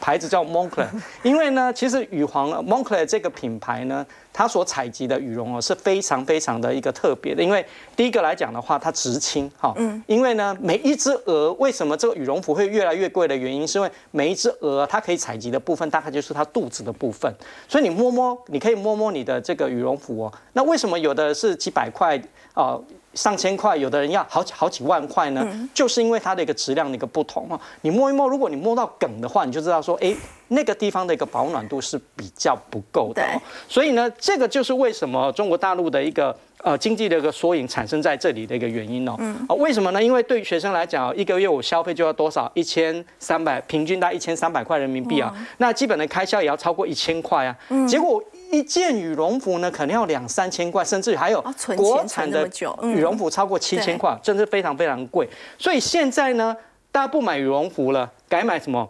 牌子叫 Moncler，因为呢，其实羽皇 Moncler 这个品牌呢，它所采集的羽绒哦是非常非常的一个特别的，因为第一个来讲的话，它直清哈，嗯，因为呢，每一只鹅为什么这个羽绒服会越来越贵的原因，是因为每一只鹅它可以采集的部分大概就是它肚子的部分，所以你摸摸，你可以摸摸你的这个羽绒服哦，那为什么有的是几百块啊？上千块，有的人要好几好几万块呢，就是因为它的一个质量的一个不同啊。你摸一摸，如果你摸到梗的话，你就知道说，哎，那个地方的一个保暖度是比较不够的。哦所以呢，这个就是为什么中国大陆的一个呃，经济的一个缩影产生在这里的一个原因哦。嗯。啊，为什么呢？因为对于学生来讲，一个月我消费就要多少？一千三百，平均大一千三百块人民币啊。那基本的开销也要超过一千块啊。嗯。结果一件羽绒服呢，可能要两三千块，甚至还有国产的羽绒服超过七千块，真是非常非常贵。所以现在呢，大家不买羽绒服了，改买什么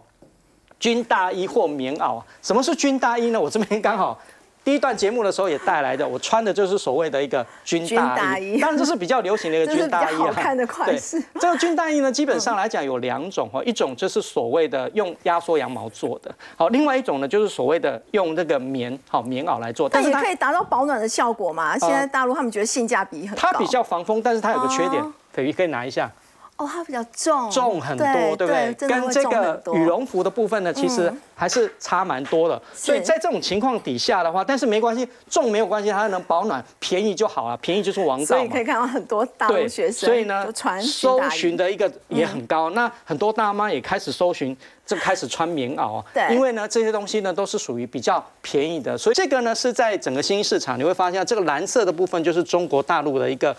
军大衣或棉袄。什么是军大衣呢？我这边刚好。第一段节目的时候也带来的，我穿的就是所谓的一个军大衣，当然这是比较流行的一个军大衣好看的款式。这个军大衣呢，基本上来讲有两种哈，一种就是所谓的用压缩羊毛做的，好，另外一种呢就是所谓的用那个棉好棉袄来做，但也可以达到保暖的效果嘛。现在大陆他们觉得性价比很高。它比较防风，但是它有个缺点，可以可以拿一下。哦，它比较重，重很多，对不对？跟这个羽绒服的部分呢，其实还是差蛮多的。所以在这种情况底下的话，但是没关系，重没有关系，它能保暖，便宜就好了，便宜就是王道所以可以看到很多大陆学生，所以呢，搜寻的一个也很高。那很多大妈也开始搜寻，就开始穿棉袄。对，因为呢，这些东西呢都是属于比较便宜的，所以这个呢是在整个新兴市场，你会发现这个蓝色的部分就是中国大陆的一个。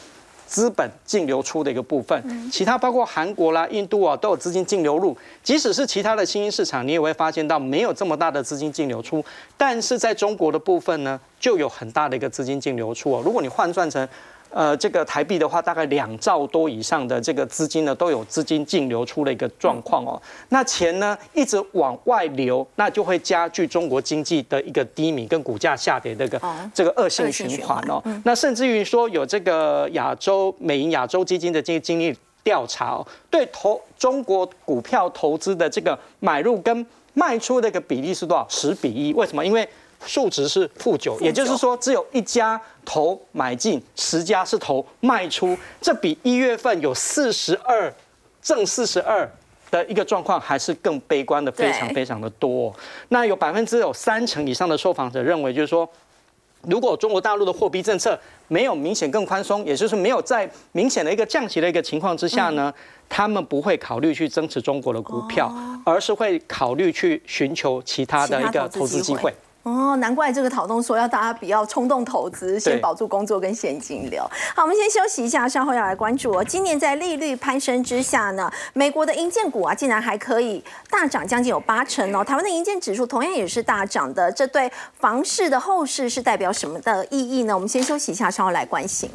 资本净流出的一个部分，其他包括韩国啦、印度啊，都有资金净流入。即使是其他的新兴市场，你也会发现到没有这么大的资金净流出，但是在中国的部分呢，就有很大的一个资金净流出哦。如果你换算成呃，这个台币的话，大概两兆多以上的这个资金呢，都有资金净流出的一个状况哦。那钱呢一直往外流，那就会加剧中国经济的一个低迷跟股价下跌的一个这个恶性循环哦。那甚至于说有这个亚洲美银亚洲基金的这个经历调查哦，对投中国股票投资的这个买入跟卖出的一个比例是多少？十比一。为什么？因为数值是负九，也就是说只有一家投买进，十家是投卖出，这比一月份有四十二正四十二的一个状况还是更悲观的，非常非常的多。那有百分之有三成以上的受访者认为，就是说，如果中国大陆的货币政策没有明显更宽松，也就是没有在明显的一个降息的一个情况之下呢，他们不会考虑去增持中国的股票，而是会考虑去寻求其他的一个投资机会。哦，难怪这个讨论说要大家不要冲动投资，先保住工作跟现金流。好，我们先休息一下，稍后要来关注哦。今年在利率攀升之下呢，美国的银建股啊，竟然还可以大涨将近有八成哦。台湾的银建指数同样也是大涨的，这对房市的后市是代表什么的意义呢？我们先休息一下，稍后来关心。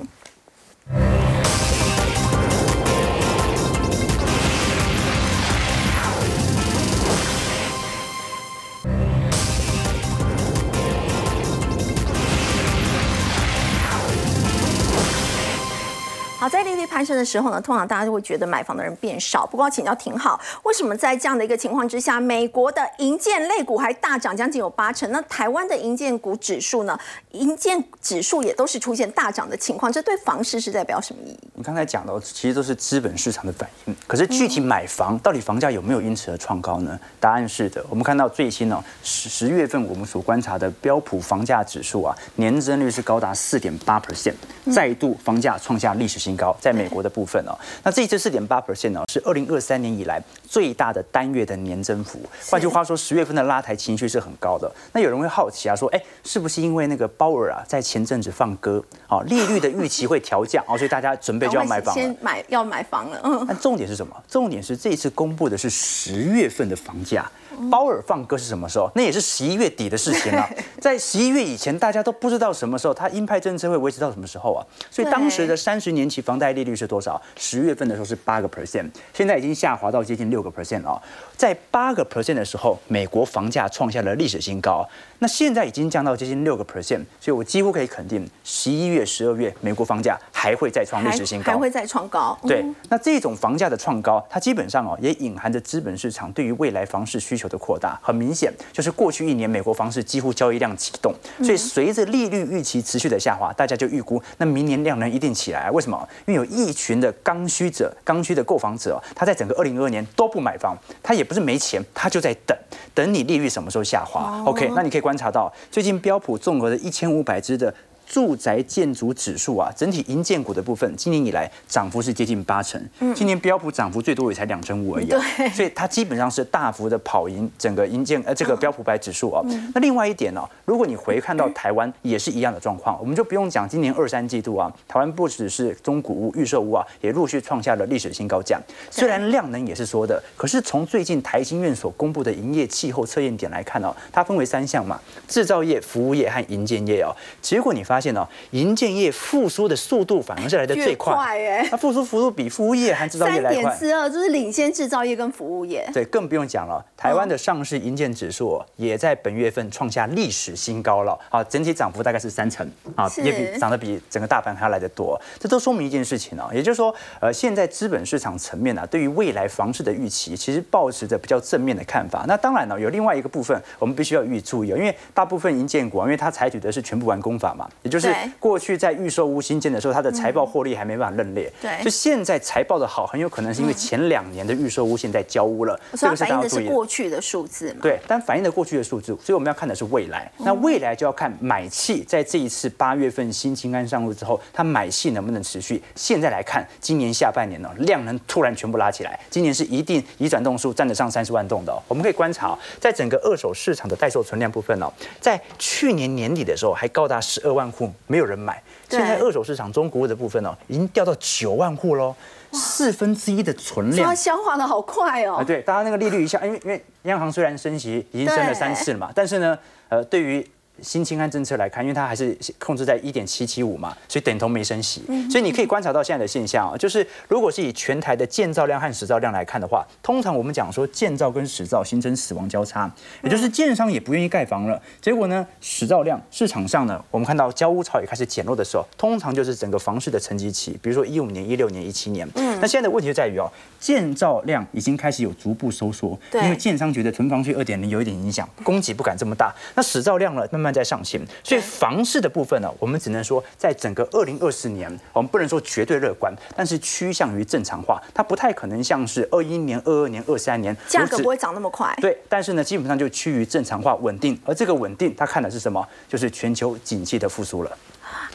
好，在利率攀升的时候呢，通常大家就会觉得买房的人变少。不过，请教挺好，为什么在这样的一个情况之下，美国的银建类股还大涨将近有八成？那台湾的银建股指数呢？银建指数也都是出现大涨的情况，这对房市是代表什么意义？你刚才讲的其实都是资本市场的反应。可是具体买房，到底房价有没有因此而创高呢？答案是的。我们看到最新哦，十十月份我们所观察的标普房价指数啊，年增率是高达四点八 percent，再度房价创下历史新高，在美国的部分哦，那这一次四点八 percent 呢，是二零二三年以来最大的单月的年增幅。换句话说，十月份的拉抬情绪是很高的。那有人会好奇啊，说，哎，是不是因为那个鲍尔啊，在前阵子放歌，哦，利率的预期会调降，哦，所以大家准备就要买房，先买要买房了。嗯，但重点是什么？重点是这一次公布的是十月份的房价。鲍尔放歌是什么时候？那也是十一月底的事情了。在十一月以前，大家都不知道什么时候，它鹰派政策会维持到什么时候啊？所以当时的三十年期房贷利率是多少？十月份的时候是八个 percent，现在已经下滑到接近六个 percent 了。在八个 percent 的时候，美国房价创下了历史新高。那现在已经降到接近六个 percent，所以我几乎可以肯定，十一月、十二月美国房价还会再创历史新高，还会再创高。对，那这种房价的创高，它基本上哦也隐含着资本市场对于未来房市需求的扩大。很明显，就是过去一年美国房市几乎交易量启动，所以随着利率预期持续的下滑，大家就预估那明年量能一定起来。为什么？因为有一群的刚需者、刚需的购房者，他在整个二零二二年都不买房，他也不是没钱，他就在等，等你利率什么时候下滑。OK，那你可以。观察到最近标普综合的一千五百只的住宅建筑指数啊，整体银建股的部分，今年以来涨幅是接近八成。嗯，今年标普涨幅最多也才两成五而已。对，所以它基本上是大幅的跑赢整个银建呃这个标普百指数哦。那另外一点呢，如果你回看到台湾也是一样的状况，我们就不用讲今年二三季度啊，台湾不只是中古屋、预售屋啊，也陆续创下了历史新高价。虽然量能也是缩的，可是从最近台新院所公布的营业气候测验点来看哦，它分为三项嘛，制造业、服务业和营建业哦。结果你发现哦，银建业复苏的速度反而是来的最快，哎，它复苏幅度比服务业和制造业来快。三点四二就是领先制造业跟服务业。对，更不用讲了，台湾的上市银建指数也在本月份创下历史新高了。啊，整体涨幅大概是三成，啊，也比涨得比整个大盘还要来得多。这都说明一件事情哦，也就是说，呃，现在资本市场层面呢，对于未来房市的预期，其实保持着比较正面的看法。那当然呢，有另外一个部分，我们必须要予以注意哦，因为大部分银建股，因为它采取的是全部完工法嘛，也就是过去在预售屋新建的时候，它的财报获利还没办法认列。对，就现在财报的好，很有可能是因为前两年的预售屋现在交屋了，这个是反映的是过去的数字嘛？对，但反映的过去的数字，所以我们要看的是未来。那未来就要看买气在这一次八月份新清安上路之后，它买气能不能持续？现在来看，今年下半年呢，量能突然全部拉起来，今年是一定移转栋数占得上三十万栋的。哦我们可以观察，在整个二手市场的待售存量部分呢，在去年年底的时候还高达十二万户，没有人买。现在二手市场中古屋的部分呢，已经掉到九万户喽，四分之一的存量，消化的好快哦。啊，对，大家那个利率一下，因为因为央行虽然升息已经升了三次了嘛，但是呢，呃，对于新清安政策来看，因为它还是控制在一点七七五嘛，所以等同没升息。所以你可以观察到现在的现象啊，就是如果是以全台的建造量和实造量来看的话，通常我们讲说建造跟实造形成死亡交叉，也就是建商也不愿意盖房了。结果呢，实造量市场上呢，我们看到交屋潮也开始减弱的时候，通常就是整个房市的沉积期，比如说一五年、一六年、一七年。嗯，那现在的问题就在于哦，建造量已经开始有逐步收缩，因为建商觉得囤房税二点零有一点影响，供给不敢这么大。那实造量了，慢慢在上行，所以房市的部分呢，我们只能说，在整个二零二四年，我们不能说绝对乐观，但是趋向于正常化，它不太可能像是二一年、二二年、二三年价格不会涨那么快。对，但是呢，基本上就趋于正常化、稳定，而这个稳定，它看的是什么？就是全球景气的复苏了。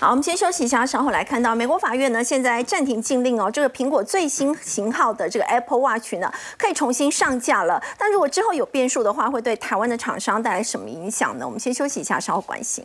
好，我们先休息一下，稍后来看到美国法院呢，现在暂停禁令哦，这个苹果最新型号的这个 Apple Watch 呢，可以重新上架了。但如果之后有变数的话，会对台湾的厂商带来什么影响呢？我们先休息一下，稍后关心。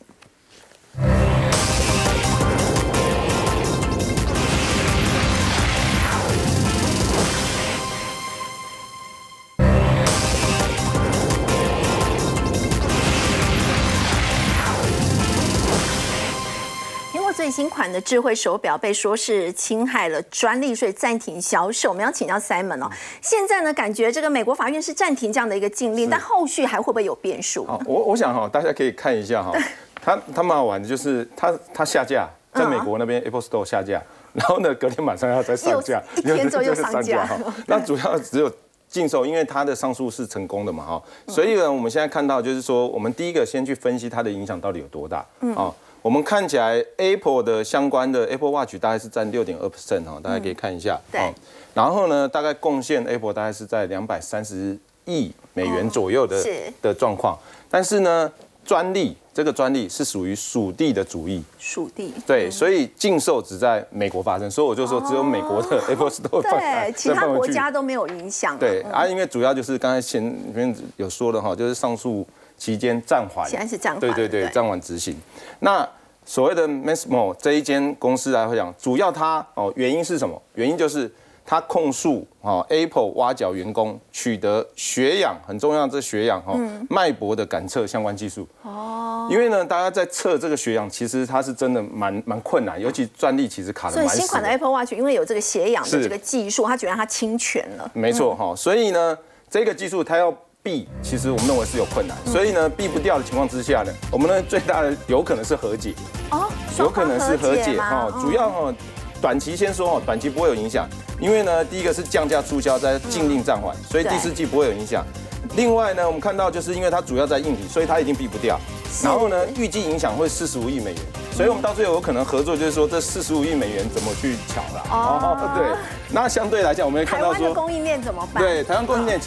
最新款的智慧手表被说是侵害了专利税，暂停销售。我们要请教 Simon 哦，现在呢，感觉这个美国法院是暂停这样的一个禁令，但后续还会不会有变数？好，我我想哈，大家可以看一下哈，他他蛮好玩的，就是他他下架，在美国那边 Apple Store 下架，然后呢，隔天马上要再上架，一天之后又 上架哈。那主要只有禁售，因为他的上诉是成功的嘛哈，所以呢，我们现在看到就是说，我们第一个先去分析它的影响到底有多大，嗯啊。我们看起来，Apple 的相关的 Apple Watch 大概是占六点二 percent 哈，大家可以看一下。对。然后呢，大概贡献 Apple 大概是在两百三十亿美元左右的的状况。但是呢，专利这个专利是属于属地的主义。属地。对，所以禁售只在美国发生，所以我就说只有美国的 Apple Store 对，其他国家都没有影响。对啊，因为主要就是刚才前面有说的哈，就是上诉期间暂缓。现在是暂缓。对对对，暂缓执行。那所谓的 Massimo 这一间公司来讲，主要它哦原因是什么？原因就是它控诉哦 Apple 挖角员工取得血氧很重要，这血氧哈脉搏的感测相关技术哦。因为呢，大家在测这个血氧，其实它是真的蛮蛮困难，尤其专利其实卡的蛮所以新款的 Apple Watch 因为有这个血氧的这个技术，它觉得它侵权了。没错哈，所以呢，这个技术它要。避其实我们认为是有困难，所以呢避不掉的情况之下呢，我们呢最大的有可能是和解哦，有可能是和解哈，主要哈短期先说哦，短期不会有影响，因为呢第一个是降价促销在禁令暂缓，所以第四季不会有影响。另外呢，我们看到就是因为它主要在硬体，所以它一定避不掉。然后呢，预计影响会四十五亿美元，所以我们到最后有可能合作，就是说这四十五亿美元怎么去抢了？哦，对。那相对来讲，我们也看到说，台湾的供应链怎么办？对，台湾供应链其实。